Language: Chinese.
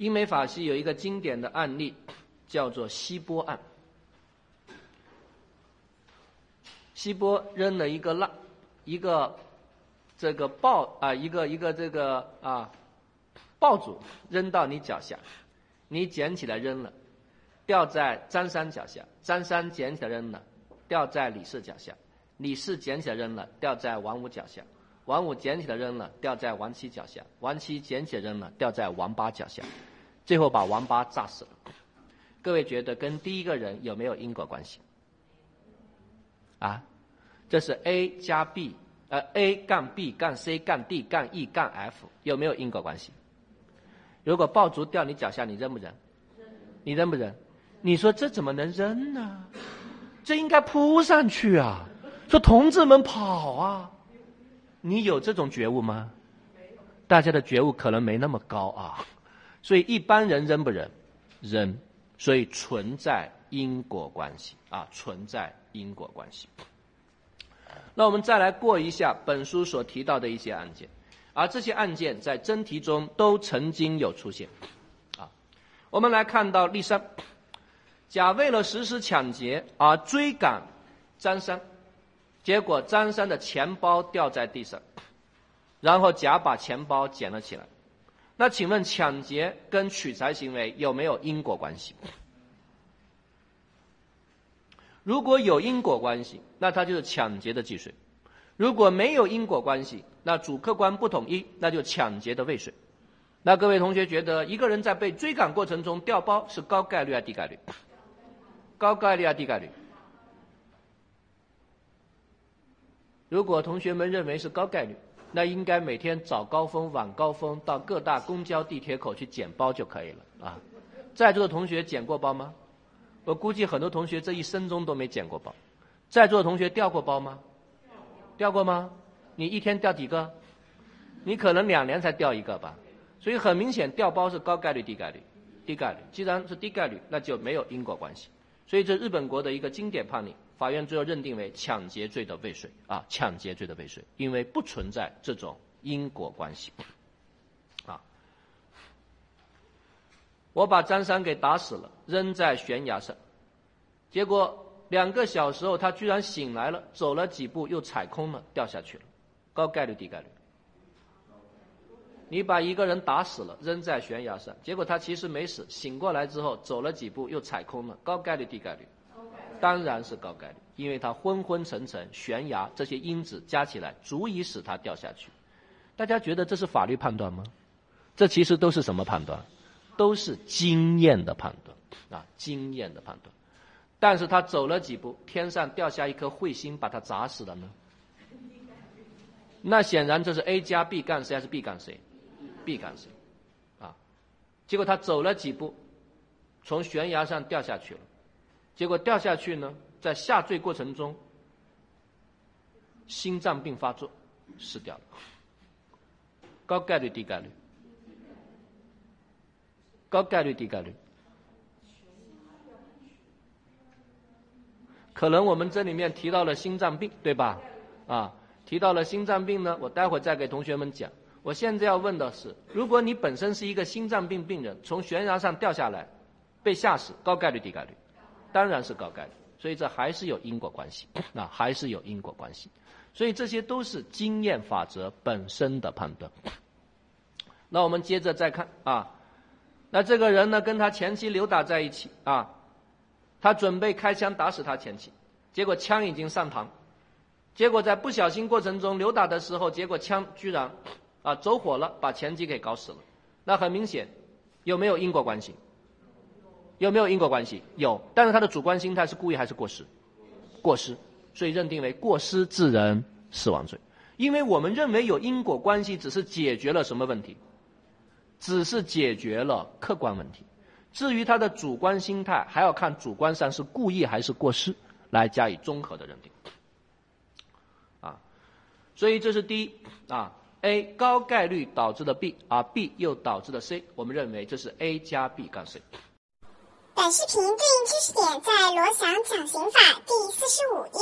英美法系有一个经典的案例，叫做希波案。希波扔了一个蜡，一个这个爆啊，一个一个这个啊爆竹扔到你脚下，你捡起来扔了，掉在张三脚下，张三捡起来扔了，掉在李四脚下，李四捡起来扔了，掉在王五脚下。王五捡起来扔了，掉在王七脚下；王七捡起来扔了，掉在王八脚下，最后把王八炸死了。各位觉得跟第一个人有没有因果关系？啊，这是 A 加 B，呃，A 杠 B 杠 C 杠 D 杠 E 杠 F，有没有因果关系？如果爆竹掉你脚下，你扔不扔？你扔不扔？你说这怎么能扔呢？这应该扑上去啊！说同志们跑啊！你有这种觉悟吗？大家的觉悟可能没那么高啊，所以一般人扔不扔？扔，所以存在因果关系啊，存在因果关系。那我们再来过一下本书所提到的一些案件，而这些案件在真题中都曾经有出现。啊，我们来看到例三，甲为了实施抢劫而追赶张三。结果张三的钱包掉在地上，然后甲把钱包捡了起来。那请问抢劫跟取财行为有没有因果关系？如果有因果关系，那它就是抢劫的既遂；如果没有因果关系，那主客观不统一，那就抢劫的未遂。那各位同学觉得，一个人在被追赶过程中掉包是高概率还低概率？高概率还低概率？如果同学们认为是高概率，那应该每天早高峰、晚高峰到各大公交、地铁口去捡包就可以了啊！在座的同学捡过包吗？我估计很多同学这一生中都没捡过包。在座的同学掉过包吗？掉过吗？你一天掉几个？你可能两年才掉一个吧。所以很明显，掉包是高概率、低概率、低概率。既然是低概率，那就没有因果关系。所以这日本国的一个经典判例。法院最后认定为抢劫罪的未遂啊，抢劫罪的未遂，因为不存在这种因果关系啊。我把张三给打死了，扔在悬崖上，结果两个小时后他居然醒来了，走了几步又踩空了，掉下去了，高概率低概率？你把一个人打死了，扔在悬崖上，结果他其实没死，醒过来之后走了几步又踩空了，高概率低概率？当然是高概率，因为他昏昏沉沉，悬崖这些因子加起来足以使他掉下去。大家觉得这是法律判断吗？这其实都是什么判断？都是经验的判断啊，经验的判断。但是他走了几步，天上掉下一颗彗星，把他砸死了呢？那显然这是 A 加 B 杠 C 还是 B 杠 C？B 杠 C，啊，结果他走了几步，从悬崖上掉下去了。结果掉下去呢，在下坠过程中，心脏病发作，死掉了。高概率低概率？高概率低概率？可能我们这里面提到了心脏病，对吧？啊，提到了心脏病呢，我待会再给同学们讲。我现在要问的是，如果你本身是一个心脏病病人，从悬崖上掉下来，被吓死，高概率低概率？当然是高概率，所以这还是有因果关系，那 还是有因果关系，所以这些都是经验法则本身的判断。那我们接着再看啊，那这个人呢跟他前妻扭打在一起啊，他准备开枪打死他前妻，结果枪已经上膛，结果在不小心过程中扭打的时候，结果枪居然啊走火了，把前妻给搞死了。那很明显，有没有因果关系？有没有因果关系？有，但是他的主观心态是故意还是过失？过失，所以认定为过失致人死亡罪。因为我们认为有因果关系，只是解决了什么问题？只是解决了客观问题。至于他的主观心态，还要看主观上是故意还是过失来加以综合的认定。啊，所以这是第一啊，A 高概率导致的 B，啊 B 又导致的 C，我们认为这是 A 加 B 杠 C。本视频对应知识点在罗翔讲刑法第四十五页。